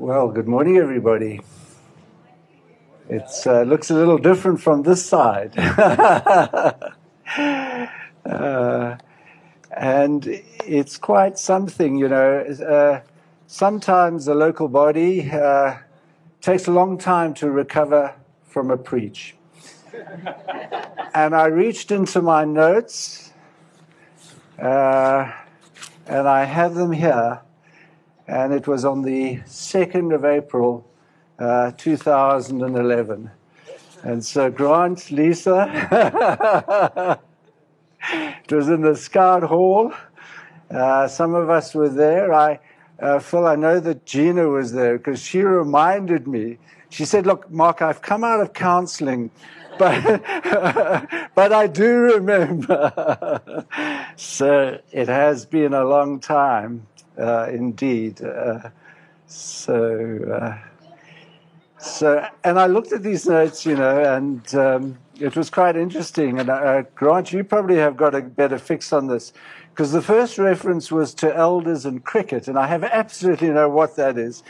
Well, good morning, everybody. It uh, looks a little different from this side. uh, and it's quite something, you know. Uh, sometimes a local body uh, takes a long time to recover from a preach. and I reached into my notes, uh, and I have them here and it was on the 2nd of April, uh, 2011. And so Grant, Lisa, it was in the Scout Hall. Uh, some of us were there. I, uh, Phil, I know that Gina was there because she reminded me. She said, Look, Mark, I've come out of counseling, but, but I do remember. so it has been a long time uh, indeed. Uh, so, uh, so, and I looked at these notes, you know, and um, it was quite interesting. And uh, Grant, you probably have got a better fix on this, because the first reference was to elders and cricket, and I have absolutely no what that is.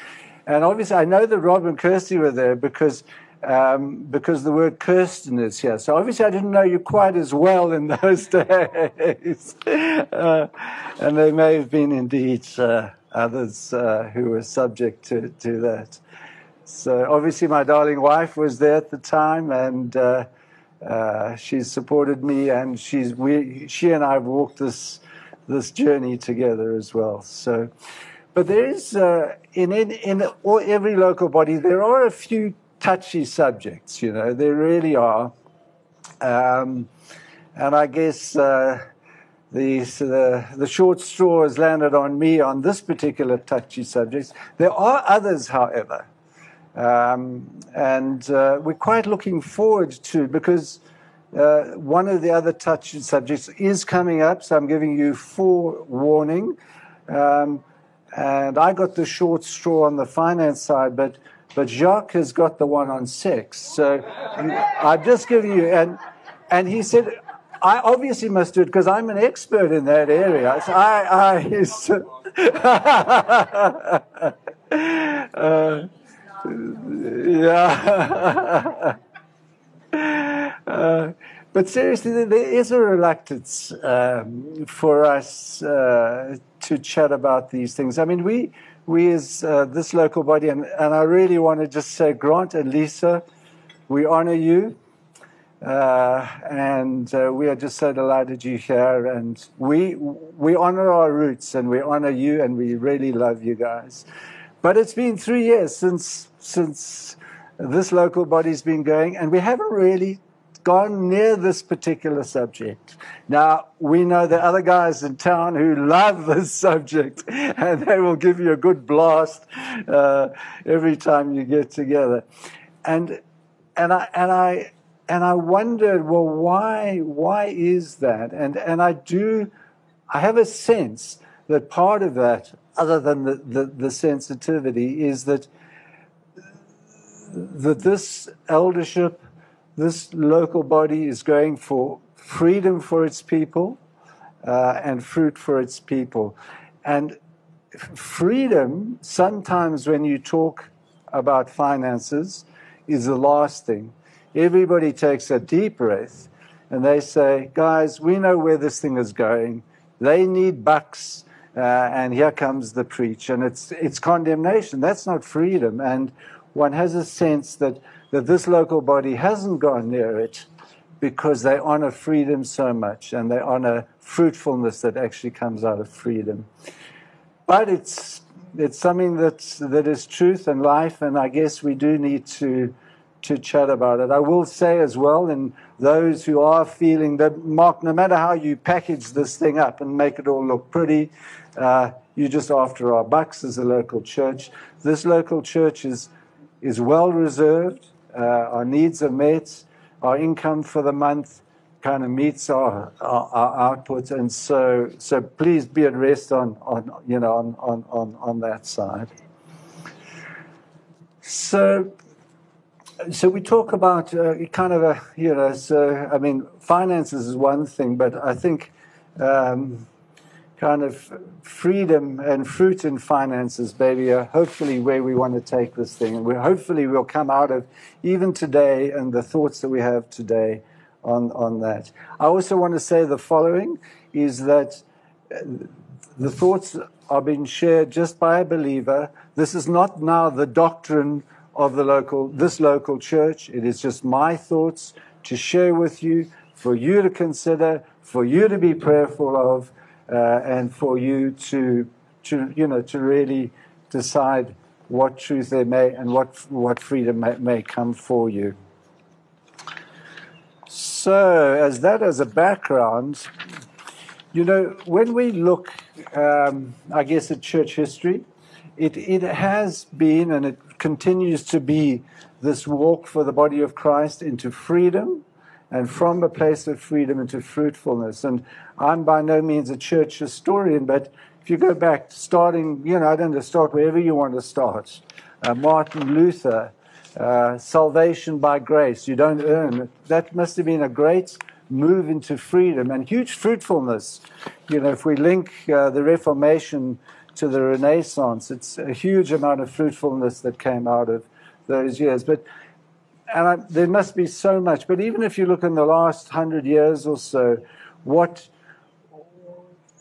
And obviously, I know that Rob and Kirsty were there because um, because the word Kirsten is here. So obviously, I didn't know you quite as well in those days. uh, and there may have been indeed uh, others uh, who were subject to, to that. So obviously, my darling wife was there at the time, and uh, uh, she's supported me, and she's we, she and I have walked this this journey together as well. So. But there is, uh, in, in, in every local body, there are a few touchy subjects, you know, they really are. Um, and I guess uh, the, the, the short straw has landed on me on this particular touchy subject. There are others, however, um, and uh, we're quite looking forward to because uh, one of the other touchy subjects is coming up, so I'm giving you forewarning. Um, and I got the short straw on the finance side, but but Jacques has got the one on sex. So I'm just giving you, and, and he said, I obviously must do it because I'm an expert in that area. So I, I so, uh, yeah. uh, but seriously, there is a reluctance um, for us uh, to chat about these things. I mean, we we as uh, this local body, and, and I really want to just say, Grant and Lisa, we honor you. Uh, and uh, we are just so delighted you're here. And we, we honor our roots and we honor you and we really love you guys. But it's been three years since, since this local body's been going, and we haven't really gone near this particular subject. Now, we know the other guys in town who love this subject, and they will give you a good blast uh, every time you get together. And, and, I, and, I, and I wondered, well, why, why is that? And, and I do, I have a sense that part of that, other than the, the, the sensitivity, is that, that this eldership this local body is going for freedom for its people uh, and fruit for its people. And freedom, sometimes when you talk about finances, is the last thing. Everybody takes a deep breath and they say, guys, we know where this thing is going. They need bucks. Uh, and here comes the preach. And it's, it's condemnation. That's not freedom. And one has a sense that that this local body hasn't gone near it because they honor freedom so much and they honor fruitfulness that actually comes out of freedom. But it's it's something that's that is truth and life, and I guess we do need to to chat about it. I will say as well, and those who are feeling that Mark, no matter how you package this thing up and make it all look pretty, uh, you're just after our bucks as a local church. This local church is is well reserved. Uh, our needs are met, our income for the month kind of meets our, our, our output, and so so please be at rest on, on you know on, on, on, on that side. So so we talk about uh, kind of a you know so I mean finances is one thing, but I think um, kind of freedom and fruit in finances, baby, are hopefully where we want to take this thing. And we hopefully we'll come out of even today and the thoughts that we have today on, on that. I also want to say the following is that uh, the thoughts are being shared just by a believer. This is not now the doctrine of the local, this local church. It is just my thoughts to share with you, for you to consider, for you to be prayerful of, uh, and for you to, to, you know, to really decide what truth there may and what, what freedom may, may come for you. So, as that as a background, you know, when we look, um, I guess, at church history, it, it has been and it continues to be this walk for the body of Christ into freedom and from a place of freedom into fruitfulness. And I'm by no means a church historian, but if you go back, starting, you know, I don't know, start wherever you want to start. Uh, Martin Luther, uh, salvation by grace, you don't earn. That must have been a great move into freedom and huge fruitfulness. You know, if we link uh, the Reformation to the Renaissance, it's a huge amount of fruitfulness that came out of those years. But and I, there must be so much. But even if you look in the last hundred years or so, what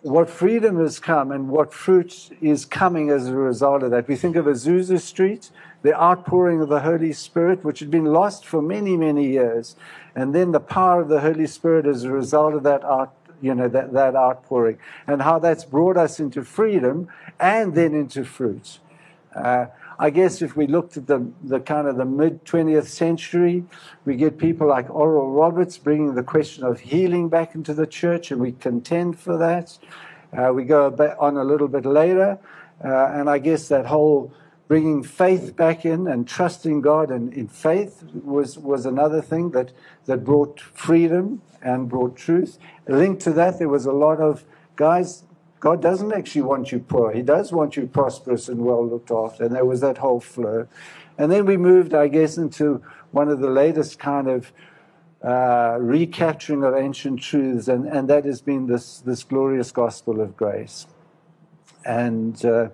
what freedom has come and what fruit is coming as a result of that. We think of Azusa Street, the outpouring of the Holy Spirit, which had been lost for many, many years, and then the power of the Holy Spirit as a result of that out, you know, that, that outpouring, and how that's brought us into freedom and then into fruit. Uh, I guess if we looked at the, the kind of the mid 20th century, we get people like Oral Roberts bringing the question of healing back into the church, and we contend for that. Uh, we go a on a little bit later, uh, and I guess that whole bringing faith back in and trusting God and in faith was, was another thing that, that brought freedom and brought truth. Linked to that, there was a lot of guys God doesn't actually want you poor. He does want you prosperous and well looked after. And there was that whole flow. And then we moved, I guess, into one of the latest kind of uh, recapturing of ancient truths, and, and that has been this, this glorious gospel of grace. And uh,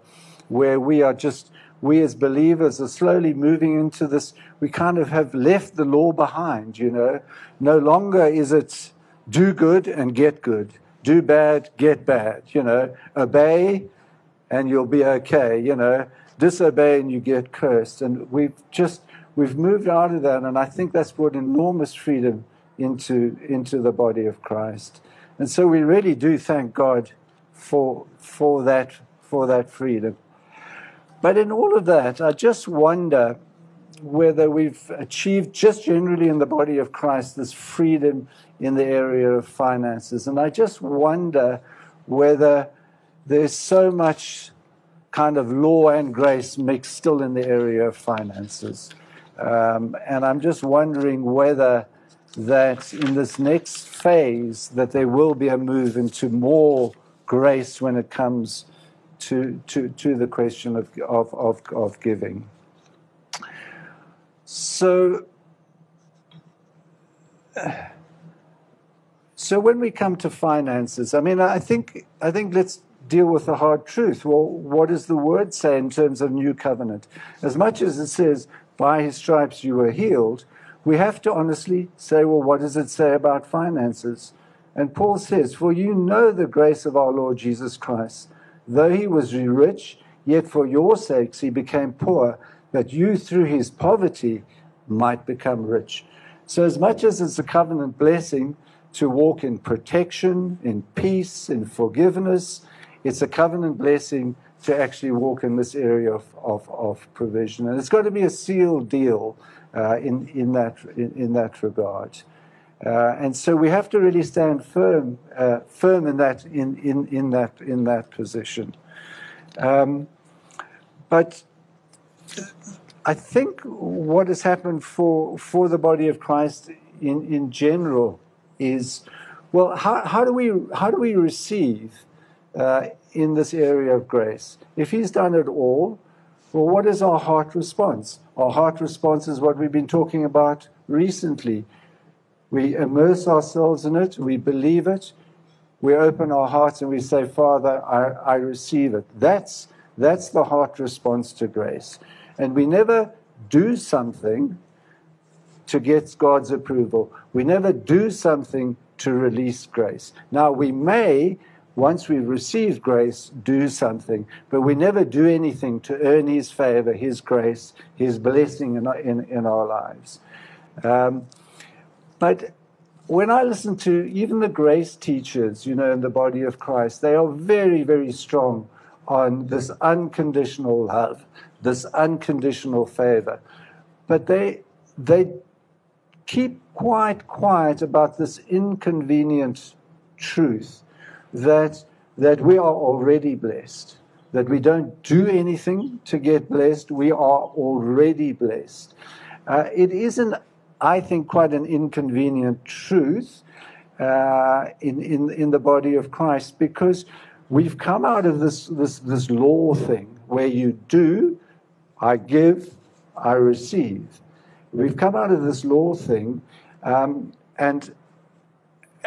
where we are just, we as believers are slowly moving into this, we kind of have left the law behind, you know. No longer is it do good and get good do bad, get bad. You know, obey and you'll be okay. You know, disobey and you get cursed. And we've just we've moved out of that, and I think that's brought enormous freedom into into the body of Christ. And so we really do thank God for for that for that freedom. But in all of that, I just wonder whether we've achieved just generally in the body of Christ this freedom in the area of finances. And I just wonder whether there's so much kind of law and grace mixed still in the area of finances. Um, and I'm just wondering whether that in this next phase that there will be a move into more grace when it comes to, to, to the question of, of, of, of giving. So, so when we come to finances, I mean, I think I think let's deal with the hard truth. Well, what does the word say in terms of new covenant? As much as it says, "By His stripes you were healed," we have to honestly say, well, what does it say about finances? And Paul says, "For you know the grace of our Lord Jesus Christ, though He was rich, yet for your sakes He became poor." that you through his poverty might become rich. So, as much as it's a covenant blessing to walk in protection, in peace, in forgiveness, it's a covenant blessing to actually walk in this area of, of, of provision. And it's got to be a sealed deal uh, in, in, that, in, in that regard. Uh, and so we have to really stand firm, uh, firm in that, in, in, in that, in that position. Um, but I think what has happened for, for the body of Christ in, in general is well, how, how, do, we, how do we receive uh, in this area of grace? If He's done it all, well, what is our heart response? Our heart response is what we've been talking about recently. We immerse ourselves in it, we believe it, we open our hearts and we say, Father, I, I receive it. That's, that's the heart response to grace. And we never do something to get God's approval. We never do something to release grace. Now, we may, once we've received grace, do something, but we never do anything to earn His favor, His grace, His blessing in, in, in our lives. Um, but when I listen to even the grace teachers, you know, in the body of Christ, they are very, very strong on this unconditional love, this unconditional favor. But they, they keep quite quiet about this inconvenient truth that, that we are already blessed, that we don't do anything to get blessed, we are already blessed. Uh, it isn't, I think, quite an inconvenient truth uh, in, in, in the body of Christ because we've come out of this, this, this law thing where you do, I give, I receive. We've come out of this law thing, um, and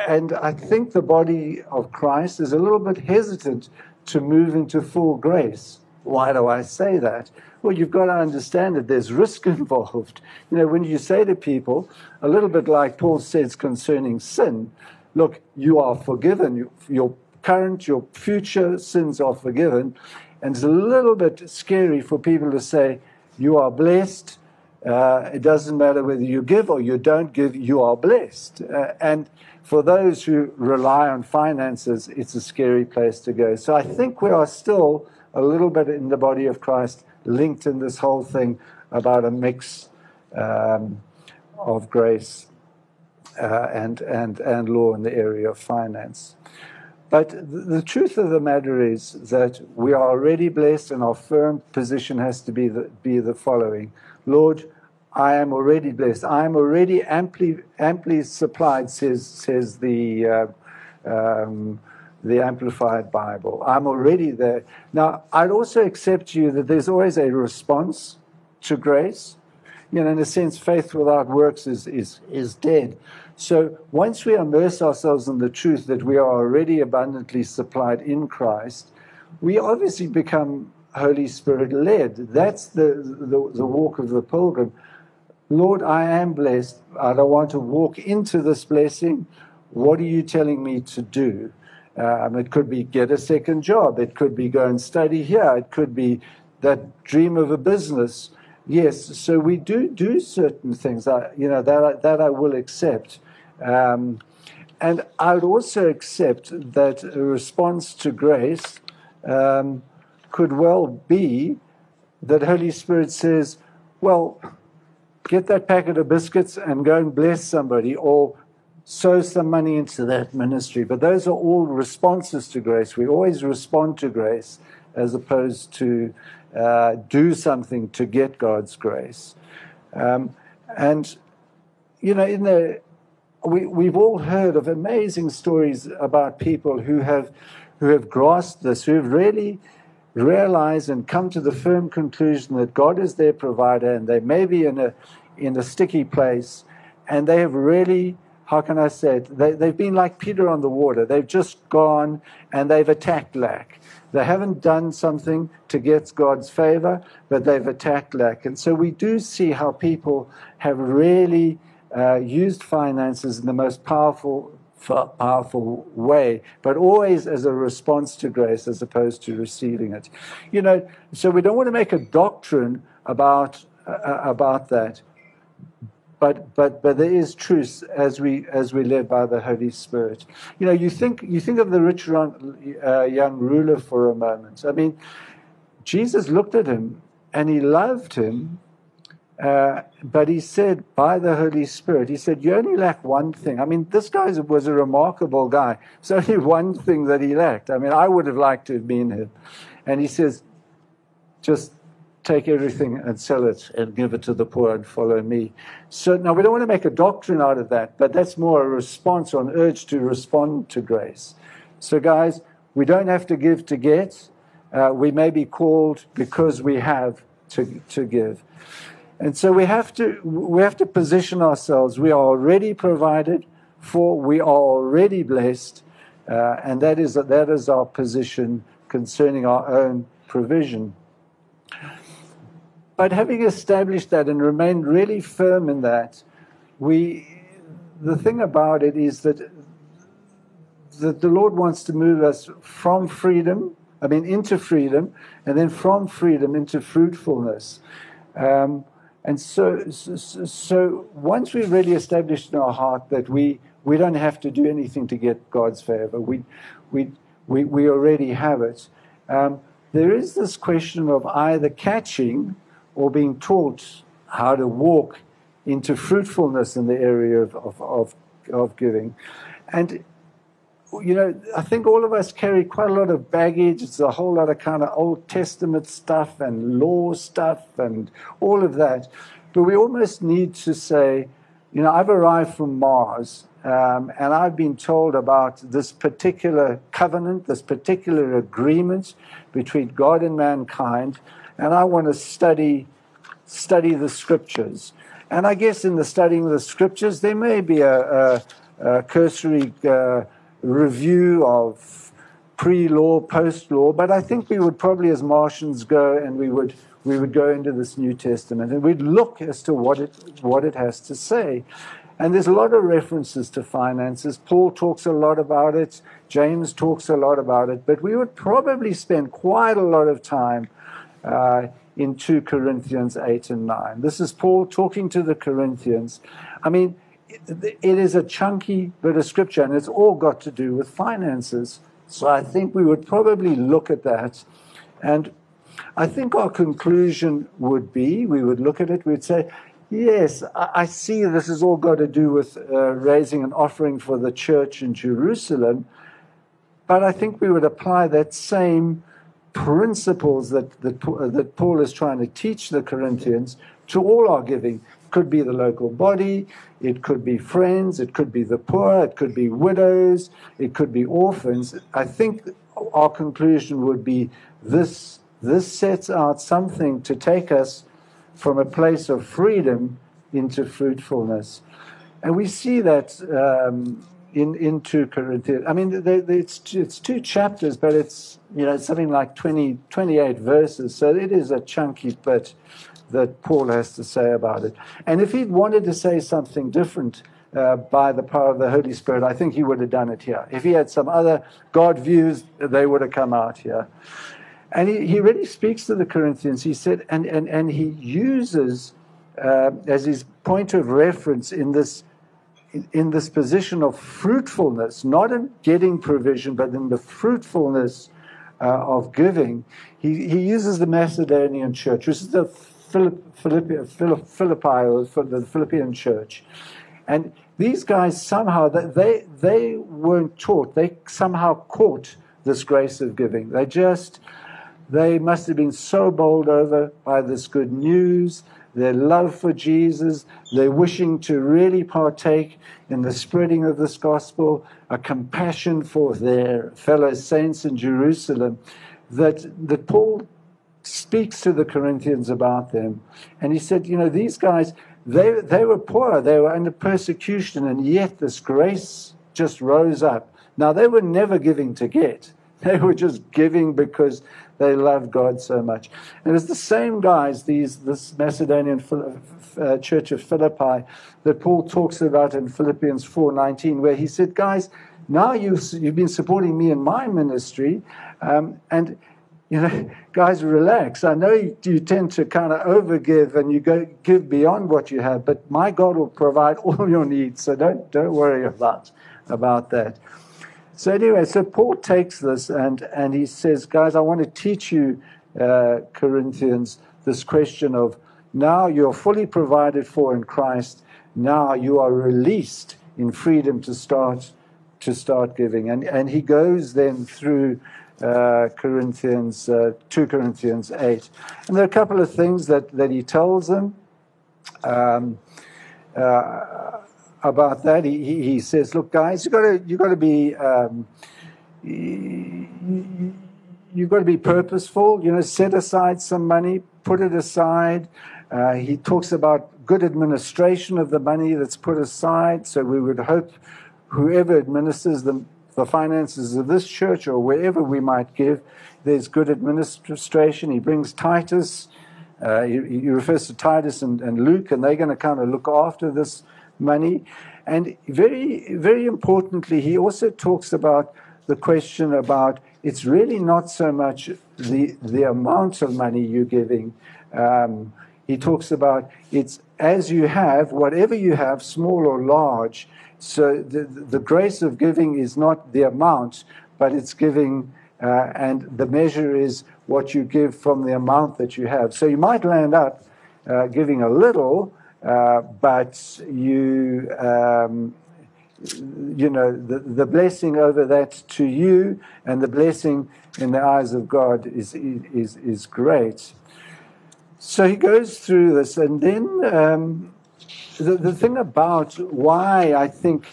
and I think the body of Christ is a little bit hesitant to move into full grace. Why do I say that? Well, you've got to understand that there's risk involved. You know, when you say to people, a little bit like Paul says concerning sin, look, you are forgiven. Your current, your future sins are forgiven. And it's a little bit scary for people to say, you are blessed uh, it doesn't matter whether you give or you don't give, you are blessed. Uh, and for those who rely on finances, it's a scary place to go. So I think we are still a little bit in the body of Christ linked in this whole thing about a mix um, of grace uh, and, and, and law in the area of finance. But the truth of the matter is that we are already blessed, and our firm position has to be the, be the following Lord, I am already blessed. I am already amply, amply supplied, says, says the, uh, um, the Amplified Bible. I'm already there. Now, I'd also accept you that there's always a response to grace. You know, in a sense, faith without works is, is, is dead. So once we immerse ourselves in the truth that we are already abundantly supplied in Christ, we obviously become Holy Spirit led. That's the, the, the walk of the pilgrim. Lord, I am blessed. I don't want to walk into this blessing. What are you telling me to do? Um, it could be get a second job. It could be go and study here. It could be that dream of a business. Yes, so we do do certain things. I, you know that I, that I will accept, um, and I would also accept that a response to grace um, could well be that Holy Spirit says, "Well, get that packet of biscuits and go and bless somebody or sow some money into that ministry. But those are all responses to grace. We always respond to grace as opposed to uh, do something to get God's grace. Um, and, you know, in the, we, we've all heard of amazing stories about people who have, who have grasped this, who have really realize and come to the firm conclusion that God is their provider and they may be in a, in a sticky place and they have really, how can I say it, they, they've been like Peter on the water. They've just gone and they've attacked lack. They haven't done something to get God's favor, but they've attacked lack. And so we do see how people have really uh, used finances in the most powerful powerful way, but always as a response to grace as opposed to receiving it. You know, so we don't want to make a doctrine about uh, about that, but but but there is truth as we as we led by the Holy Spirit. You know, you think you think of the rich uh, young ruler for a moment. I mean, Jesus looked at him and he loved him uh, but he said, by the Holy Spirit, he said, You only lack one thing. I mean, this guy was a remarkable guy. It's only one thing that he lacked. I mean, I would have liked to have been him. And he says, Just take everything and sell it and give it to the poor and follow me. So now we don't want to make a doctrine out of that, but that's more a response or an urge to respond to grace. So, guys, we don't have to give to get. Uh, we may be called because we have to, to give. And so we have to we have to position ourselves. We are already provided for. We are already blessed. Uh, and that is, that is our position concerning our own provision. But having established that and remained really firm in that, we, the thing about it is that, that the Lord wants to move us from freedom, I mean, into freedom, and then from freedom into fruitfulness. Um, and so, so, so once we really established in our heart that we, we don't have to do anything to get God's favor, we, we, we, we already have it. Um, there is this question of either catching or being taught how to walk into fruitfulness in the area of, of, of, of giving. And you know, I think all of us carry quite a lot of baggage. It's a whole lot of kind of Old Testament stuff and law stuff and all of that. But we almost need to say, you know, I've arrived from Mars um, and I've been told about this particular covenant, this particular agreement between God and mankind and I want to study study the scriptures. And I guess in the studying of the scriptures, there may be a, a, a cursory uh, review of pre-law, post-law, but I think we would probably, as Martians, go and we would we would go into this New Testament and we'd look as to what it what it has to say. And there's a lot of references to finances. Paul talks a lot about it. James talks a lot about it. But we would probably spend quite a lot of time uh, in 2 Corinthians 8 and 9. This is Paul talking to the Corinthians. I mean, it, is a chunky bit of scripture, and it's all got to do with finances. So I think we would probably look at that. And I think our conclusion would be we would look at it, we'd say, yes, I, I see this has all got to do with uh, raising an offering for the church in Jerusalem. But I think we would apply that same principles that, that, that Paul is trying to teach the Corinthians to all our giving. Could be the local body, it could be friends, it could be the poor, it could be widows, it could be orphans. I think our conclusion would be this, this sets out something to take us from a place of freedom into fruitfulness. And we see that um, in, in 2 Corinthians. I mean, they, they, it's, it's two chapters, but it's, you know, something like 20, 28 verses. So it is a chunky bit that Paul has to say about it. And if he'd wanted to say something different uh, by the power of the Holy Spirit, I think he would have done it here. If he had some other God views, they would have come out here. And he, he really speaks to the Corinthians. He said, and, and, and he uses uh, as his point of reference in this in this position of fruitfulness, not in getting provision, but in the fruitfulness uh, of giving, he, he uses the Macedonian church, which is the Philippi, Philippi, or the Philippian church. And these guys somehow, they, they weren't taught, they somehow caught this grace of giving. They just, they must have been so bowled over by this good news their love for Jesus, their wishing to really partake in the spreading of this gospel, a compassion for their fellow saints in Jerusalem, that, that Paul speaks to the Corinthians about them. And he said, you know, these guys, they, they were poor, they were under persecution, and yet this grace just rose up. Now, they were never giving to get. They were just giving because they loved God so much. And it's the same guys, these this Macedonian uh, church of Philippi, that Paul talks about in Philippians 4:19, where he said, "Guys, now you've you've been supporting me in my ministry, um, and." You know, guys, relax. I know you, you tend to kind of overgive and you go give beyond what you have, but my God will provide all your needs. So don't don't worry about about that. So anyway, so Paul takes this and, and he says, guys, I want to teach you, uh, Corinthians, this question of now you're fully provided for in Christ. Now you are released in freedom to start to start giving. And and he goes then through uh, Corinthians, uh, 2 Corinthians 8. And there are a couple of things that, that he tells them. Um, uh, about that. He, he says, "Look, guys, you got to you got to be um, you, you've got to be purposeful. You know, set aside some money, put it aside." Uh, he talks about good administration of the money that's put aside. So we would hope whoever administers the the finances of this church or wherever we might give. There's good administration. He brings Titus. Uh, he, he, refers to Titus and, and Luke, and they're going to kind of look after this money. And very, very importantly, he also talks about the question about it's really not so much the, the amount of money you're giving. Um, he talks about it's as you have, whatever you have, small or large. So the, the grace of giving is not the amount, but it's giving, uh, and the measure is what you give from the amount that you have. So you might land up uh, giving a little, uh, but you, um, you know, the, the blessing over that to you and the blessing in the eyes of God is, is, is great. So he goes through this, and then um, the, the thing about why I think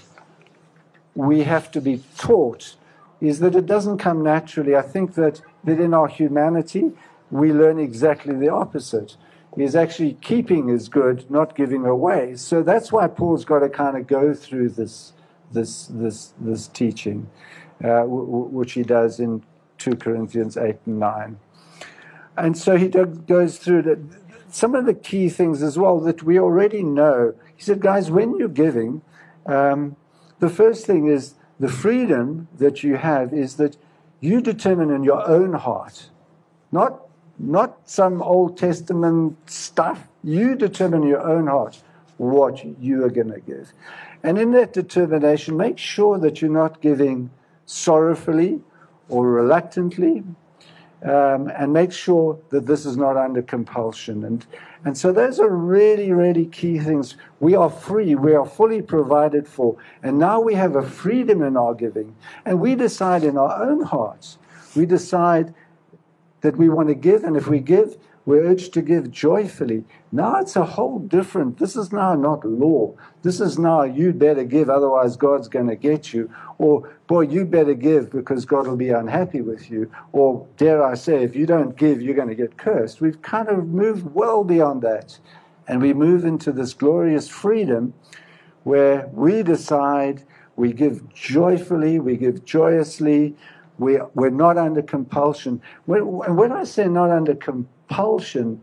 we have to be taught is that it doesn't come naturally. I think that, that in our humanity, we learn exactly the opposite. Is actually keeping is good, not giving away. So that's why Paul's got to kind of go through this, this, this, this teaching, uh, w- w- which he does in 2 Corinthians 8 and 9. And so he goes through the, some of the key things as well that we already know. He said, guys, when you're giving, um, the first thing is the freedom that you have is that you determine in your own heart, not, not some Old Testament stuff. You determine in your own heart what you are going to give. And in that determination, make sure that you're not giving sorrowfully or reluctantly, um, and make sure that this is not under compulsion. And, and so those are really, really key things. We are free, we are fully provided for, and now we have a freedom in our giving. And we decide in our own hearts, we decide that we want to give, and if we give, we're urged to give joyfully. Now it's a whole different, this is now not law. This is now you better give, otherwise God's going to get you. Or, boy, you better give because God will be unhappy with you. Or, dare I say, if you don't give, you're going to get cursed. We've kind of moved well beyond that. And we move into this glorious freedom where we decide, we give joyfully, we give joyously, we, we're not under compulsion. When, when I say not under compulsion,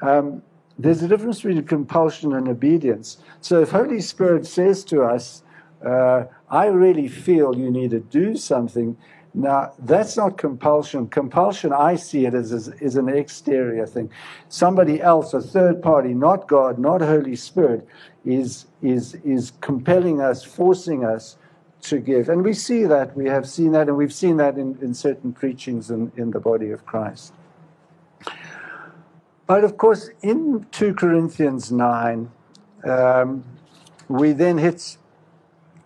um, there's a difference between compulsion and obedience. So if Holy Spirit says to us, uh, I really feel you need to do something, now that's not compulsion. Compulsion, I see it as, as, as an exterior thing. Somebody else, a third party, not God, not Holy Spirit, is, is, is compelling us, forcing us to give. And we see that, we have seen that, and we've seen that in, in certain preachings in, in the body of Christ. But of course, in 2 Corinthians 9, um, we then hit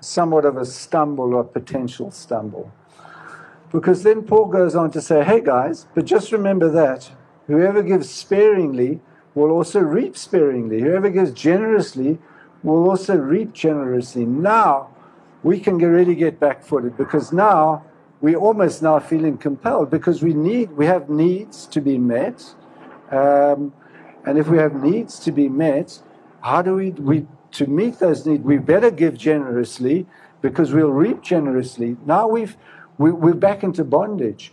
somewhat of a stumble or potential stumble. Because then Paul goes on to say, hey guys, but just remember that whoever gives sparingly will also reap sparingly. Whoever gives generously will also reap generously. Now we can really get back footed because now we're almost now feeling compelled because we need we have needs to be met um, and if we have needs to be met, how do we, we to meet those needs? We better give generously because we'll reap generously. Now we've we, we're back into bondage.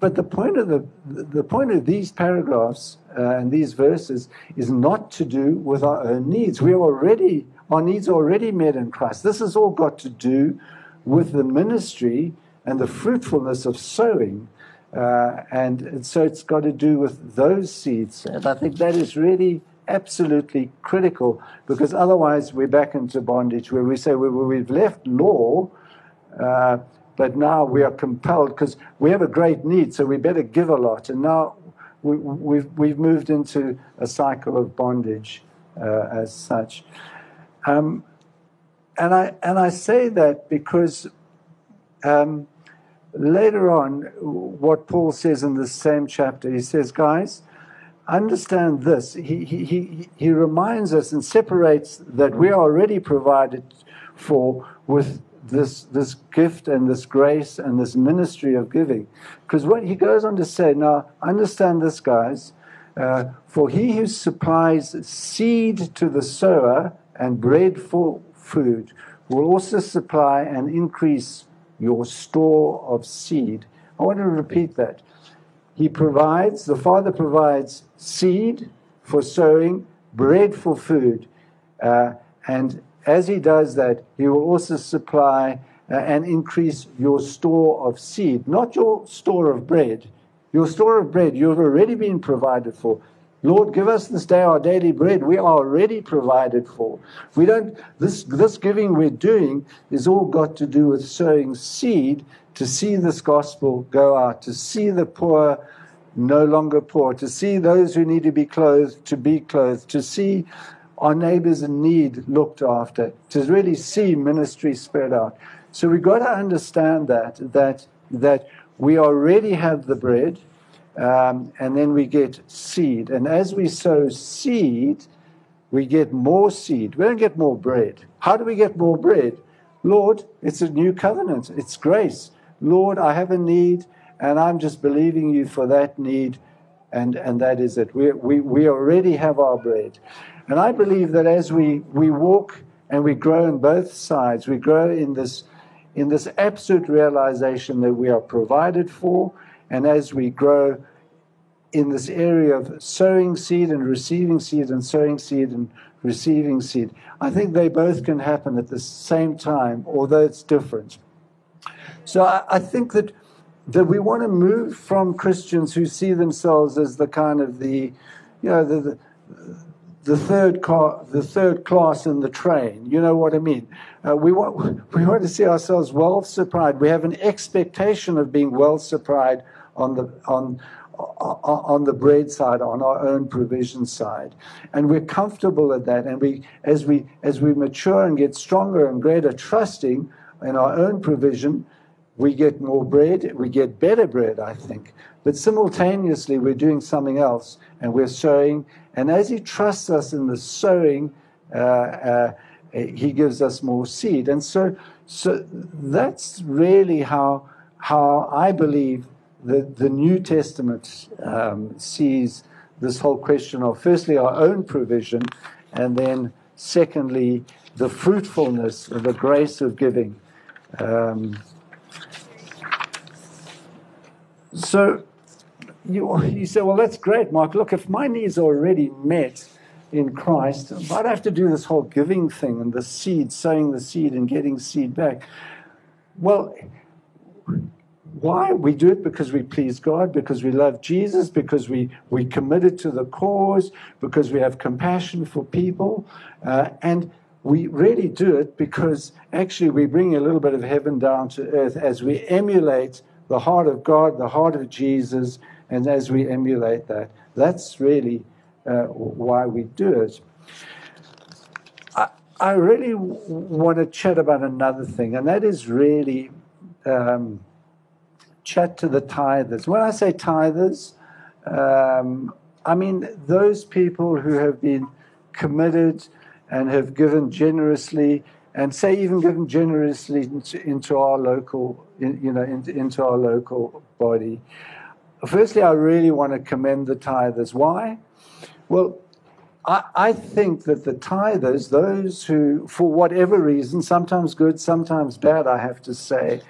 But the point of the the point of these paragraphs uh, and these verses is not to do with our own needs. We are already our needs are already met in Christ. This has all got to do with the ministry and the fruitfulness of sowing uh, and, and, so it's got to do with those seeds. And I think that is really absolutely critical because otherwise we're back into bondage where we say well, we've left law, uh, but now we are compelled because we have a great need, so we better give a lot. And now we, have we've, we've moved into a cycle of bondage uh, as such. Um, and, I, and I say that because. Um, later on, what Paul says in the same chapter, he says, guys, understand this. He, he, he, he reminds us and separates that we are already provided for with this, this gift and this grace and this ministry of giving. Because what he goes on to say, now, understand this, guys. Uh, for he who supplies seed to the sower and bread for food will also supply and increase your store of seed. I want to repeat that. He provides, the Father provides seed for sowing, bread for food, uh, and as He does that, He will also supply uh, and increase your store of seed, not your store of bread. Your store of bread, you've already been provided for. Lord, give us this day our daily bread. We are already provided for. We don't, this, this giving we're doing is all got to do with sowing seed to see this gospel go out, to see the poor no longer poor, to see those who need to be clothed to be clothed, to see our neighbors in need looked after, to really see ministry spread out. So we've got to understand that, that, that we already have the bread, um, and then we get seed. And as we sow seed, we get more seed. We don't get more bread. How do we get more bread? Lord, it's a new covenant, it's grace. Lord, I have a need, and I'm just believing you for that need, and, and that is it. We, we, we already have our bread. And I believe that as we, we walk and we grow on both sides, we grow in this, in this absolute realization that we are provided for and as we grow in this area of sowing seed and receiving seed and sowing seed and receiving seed, I think they both can happen at the same time, although it's different. So I, I think that that we want to move from Christians who see themselves as the kind of the, you know, the, the the third car, the third class in the train. You know what I mean? Uh, we want we want to see ourselves well supplied. We have an expectation of being well supplied on the on on the bread side, on our own provision side, and we're comfortable at that. And we, as we as we mature and get stronger and greater trusting in our own provision, we get more bread. We get better bread, I think. But simultaneously, we're doing something else, and we're sowing. And as He trusts us in the sowing, uh, uh, He gives us more seed. And so, so that's really how how I believe the, the New Testament um, sees this whole question of firstly our own provision, and then secondly the fruitfulness of the grace of giving. Um, so you, you say, well, that's great, Mark. Look, if my needs are already met in Christ, I'd have to do this whole giving thing and the seed, sowing the seed and getting seed back. Well, why? We do it because we please God, because we love Jesus, because we, we committed to the cause, because we have compassion for people. Uh, and we really do it because actually we bring a little bit of heaven down to earth as we emulate the heart of God, the heart of Jesus, and as we emulate that, that's really uh, why we do it. I, really want to chat about another thing, and that is really um, chat to the tithers. When I say tithers, um, I mean those people who have been committed and have given generously and say even given generously into, into our local, in, you know, into, into our local body. Firstly, I really want to commend the tithers. Why? Well, I, I think that the tithers, those who, for whatever reason, sometimes good, sometimes bad, I have to say,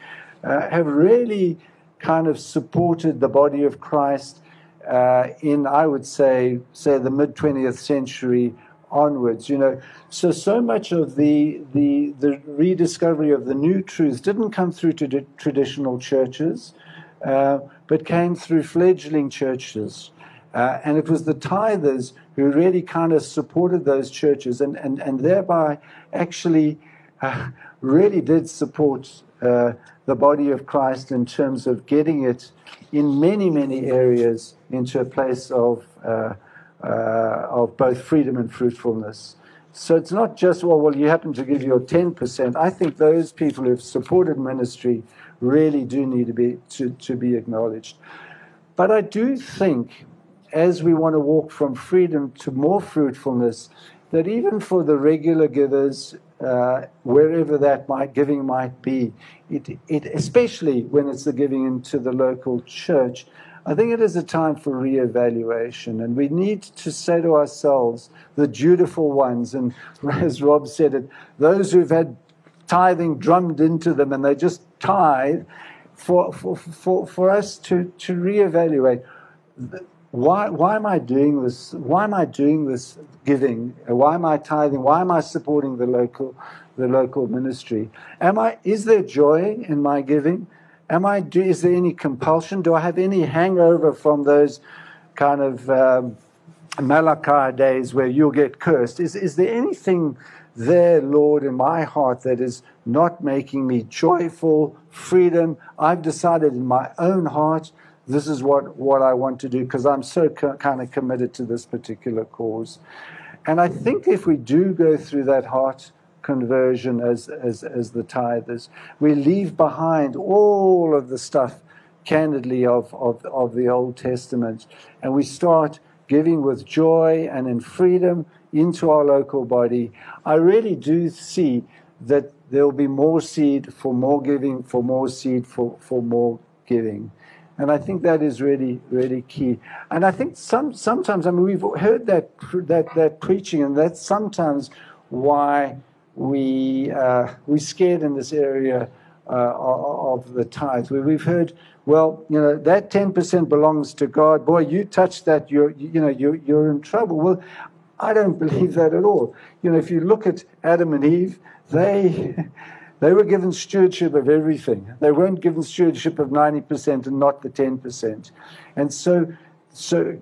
uh, have really kind of supported the body of Christ uh, in, I would say, say the mid 20th century onwards. You know, so so much of the the the rediscovery of the new truths didn't come through to traditional churches, uh, but came through fledgling churches. Uh, and it was the tithers who really kind of supported those churches and, and, and thereby actually uh, really did support uh, the body of Christ in terms of getting it in many, many areas into a place of uh, uh, of both freedom and fruitfulness. So it's not just, well, well, you happen to give your 10%. I think those people who've supported ministry really do need to be, to, to be acknowledged. But I do think, as we want to walk from freedom to more fruitfulness, that even for the regular givers, uh, wherever that might, giving might be, it, it, especially when it's the giving into the local church, I think it is a time for reevaluation, and we need to say to ourselves, the dutiful ones, and as Rob said it, those who've had tithing drummed into them and they just tithe for, for, for, for us to, to reevaluate why, why am I doing this? Why am I doing this giving? Why am I tithing? Why am I supporting the local, the local ministry? Am I, is there joy in my giving? Am I, do, is there any compulsion? Do I have any hangover from those kind of um, Malachi days where you'll get cursed? Is, is there anything there, Lord, in my heart that is not making me joyful, freedom? I've decided in my own heart this is what, what I want to do because I'm so co- kind of committed to this particular cause. And I think if we do go through that heart conversion as, as, as the tithers, we leave behind all of the stuff, candidly, of, of, of the Old Testament, and we start giving with joy and in freedom into our local body. I really do see that there will be more seed for more giving, for more seed for, for more giving. And I think that is really, really key. And I think some, sometimes, I mean, we've heard that, that, that preaching, and that's sometimes why we, uh, we're scared in this area uh, of the tithe, where we've heard, well, you know, that 10% belongs to God. Boy, you touch that, you're, you know, you're, you're in trouble. Well, I don't believe that at all. You know, if you look at Adam and Eve, they they were given stewardship of everything. They weren't given stewardship of 90% and not the 10%. And so, so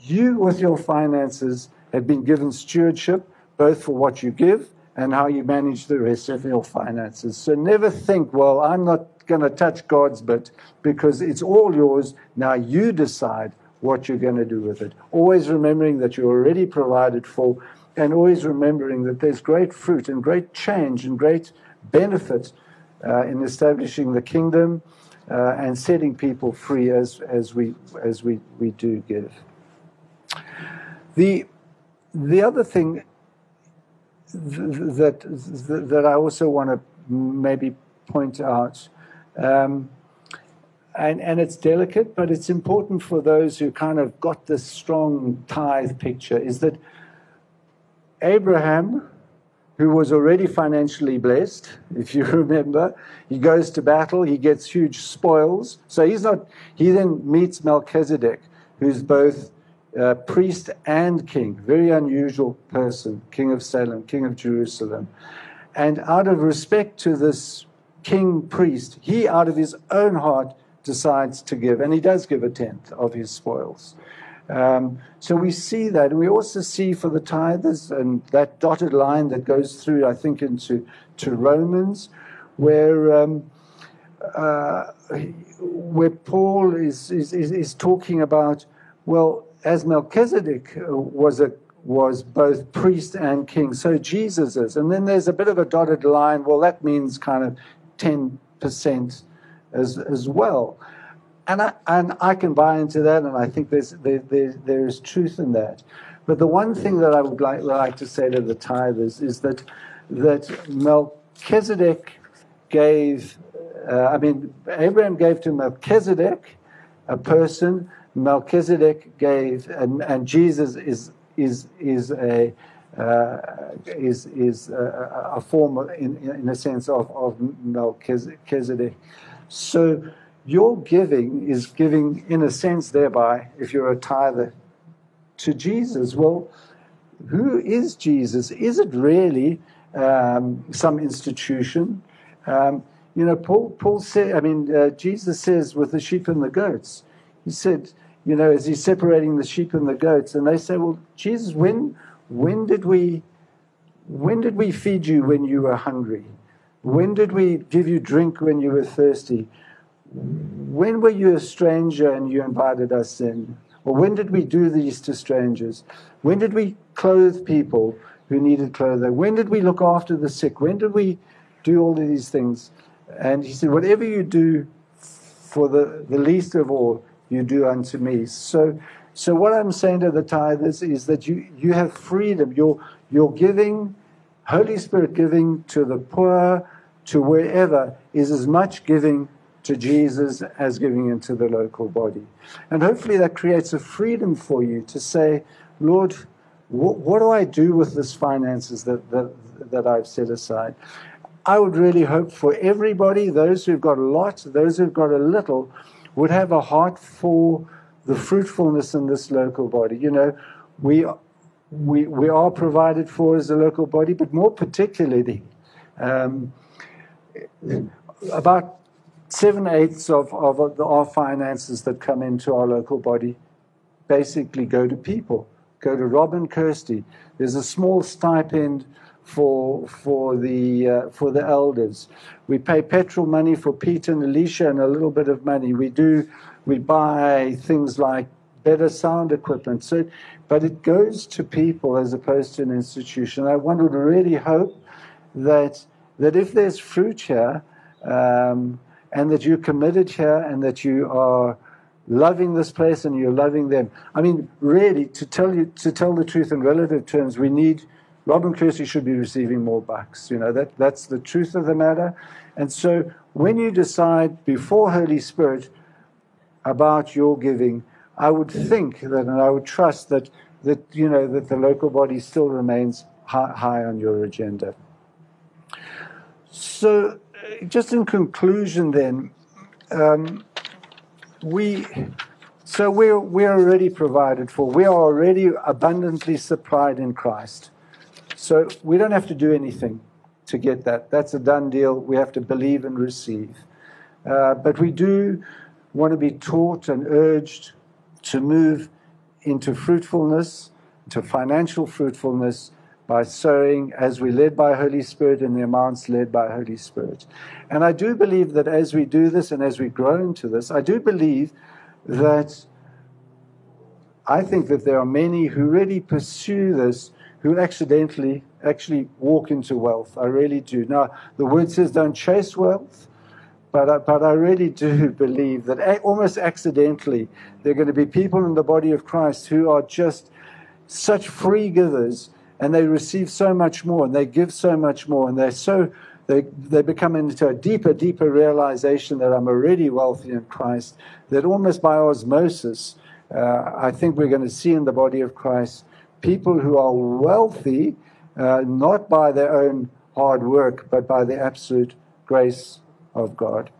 you, with your finances, have been given stewardship both for what you give and how you manage the rest of your finances. So never think, well, I'm not going to touch God's bit because it's all yours. Now you decide what you're going to do with it. Always remembering that you're already provided for and always remembering that there's great fruit and great change and great benefit uh, in establishing the kingdom uh, and setting people free as, as, we, as we, we do give. The, the other thing that, that I also want to maybe point out, um, and, and it's delicate, but it's important for those who kind of got this strong tithe picture, is that Abraham who was already financially blessed, if you remember. He goes to battle, he gets huge spoils. So he's not, he then meets Melchizedek, who's both uh, priest and king, very unusual person, king of Salem, king of Jerusalem. And out of respect to this king priest, he, out of his own heart, decides to give, and he does give a tenth of his spoils. Um, so we see that. We also see for the tithers and that dotted line that goes through, I think, into to Romans, where um, uh, where Paul is, is, is talking about, well, as Melchizedek was a was both priest and king, so Jesus is. And then there's a bit of a dotted line. Well, that means kind of ten percent as as well and I, and I can buy into that, and I think there's, there, there, there is truth in that. But the one thing that I would like, like to say to the tithers is that, that Melchizedek gave, uh, I mean, Abraham gave to Melchizedek a person, Melchizedek gave, and, and Jesus is, is, is a, uh, is is a, a form of, in in a sense of of Melchizedek. So your giving is giving, in a sense, thereby, if you're a tither, to Jesus. Well, who is Jesus? Is it really um, some institution? Um, you know, Paul, Paul said, I mean, uh, Jesus says with the sheep and the goats, he said, you know, as he's separating the sheep and the goats, and they say, well, Jesus, when, when did we, when did we feed you when you were hungry? When did we give you drink when you were thirsty? When were you a stranger and you invited us in? Or when did we do these to strangers? When did we clothe people who needed clothing? When did we look after the sick? When did we do all of these things? And he said, Whatever you do for the, the least of all, you do unto me. So, so what I'm saying to the tithers is that you, you have freedom. You're, you're giving, Holy Spirit giving to the poor, to wherever, is as much giving to Jesus as giving into the local body. And hopefully that creates a freedom for you to say, Lord, what, what do I do with this finances that, that, that I've set aside? I would really hope for everybody, those who've got a lot, those who've got a little, would have a heart for the fruitfulness in this local body. You know, we, we, we are provided for as a local body, but more particularly, um, about seven eighths of, of our finances that come into our local body basically go to people, go to Robin Kirsty. There's a small stipend for for the uh, for the elders. We pay petrol money for Peter and Alicia and a little bit of money. We do we buy things like better sound equipment. So, but it goes to people as opposed to an institution. I would really hope that that if there's fruit here, um, and that you're committed here, and that you are loving this place and you're loving them. I mean, really, to tell you to tell the truth in relative terms, we need Robin Kirsty should be receiving more bucks. You know, that, that's the truth of the matter. And so when you decide before Holy Spirit about your giving, I would think that, and I would trust that, that you know, that the local body still remains high, high on your agenda. So, just in conclusion, then, um, we so we're we're already provided for. We are already abundantly supplied in Christ. So we don't have to do anything to get that. That's a done deal. We have to believe and receive. Uh, but we do want to be taught and urged to move into fruitfulness, to financial fruitfulness, by sowing as we led by Holy Spirit in the amounts led by Holy Spirit. And I do believe that as we do this and as we grow into this, I do believe that I think that there are many who really pursue this who accidentally actually walk into wealth. I really do. Now, the word says don't chase wealth, but I, but I really do believe that almost accidentally there are going to be people in the body of Christ who are just such free givers and they receive so much more and they give so much more and they're so they, they become into a deeper, deeper realization that I'm already wealthy in Christ, that almost by osmosis, uh, I think we're going to see in the body of Christ people who are wealthy, uh, not by their own hard work, but by the absolute grace of God.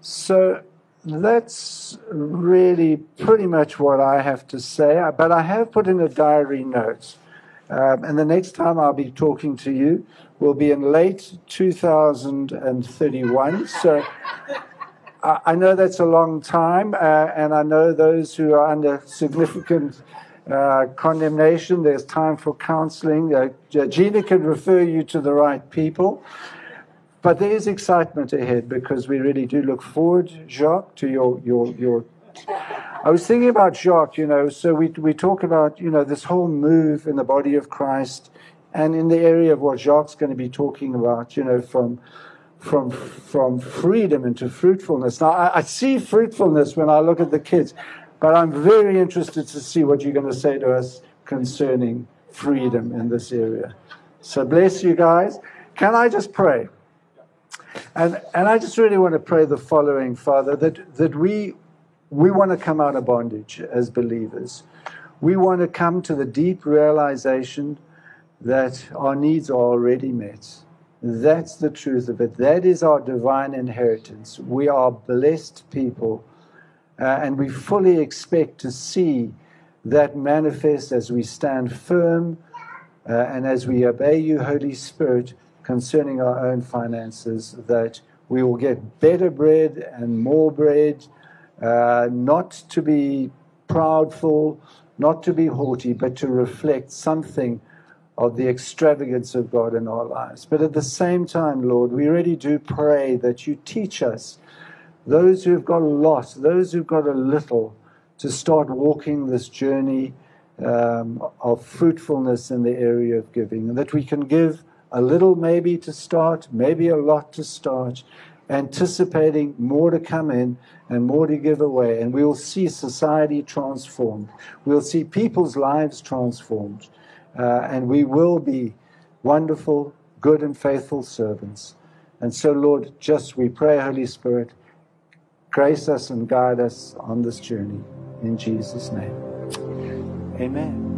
So that's really pretty much what I have to say. But I have put in a diary note. Um, and the next time I'll be talking to you will be in late 2031. So I know that's a long time, uh, and I know those who are under significant uh, condemnation, there's time for counseling. Uh, Gina can refer you to the right people. But there is excitement ahead because we really do look forward, Jacques, to your, your, your. I was thinking about Jacques, you know, so we, we talk about, you know, this whole move in the body of Christ and in the area of what Jacques is going to be talking about, you know, from from from freedom into fruitfulness. Now I, I, see fruitfulness when I look at the kids. But I'm very interested to see what you're going to say to us concerning freedom in this area. So bless you guys. Can I just pray? And, and I just really want to pray the following, Father, that, that we, we want to come out of bondage as believers. We want to come to the deep realization that our needs are already met. That's the truth of it. That is our divine inheritance. We are blessed people uh, and we fully expect to see that manifest as we stand firm uh, and as we obey you, Holy Spirit, concerning our own finances, that we will get better bread and more bread, uh, not to be proudful, not to be haughty, but to reflect something of the extravagance of God in our lives. But at the same time, Lord, we really do pray that you teach us those who've got a lot, those who've got a little, to start walking this journey um, of fruitfulness in the area of giving, and that we can give a little maybe to start, maybe a lot to start, anticipating more to come in and more to give away. And we will see society transformed. We'll see people's lives transformed. Uh, and we will be wonderful, good, and faithful servants. And so, Lord, just we pray, Holy Spirit, grace us and guide us on this journey. In Jesus' name. Amen.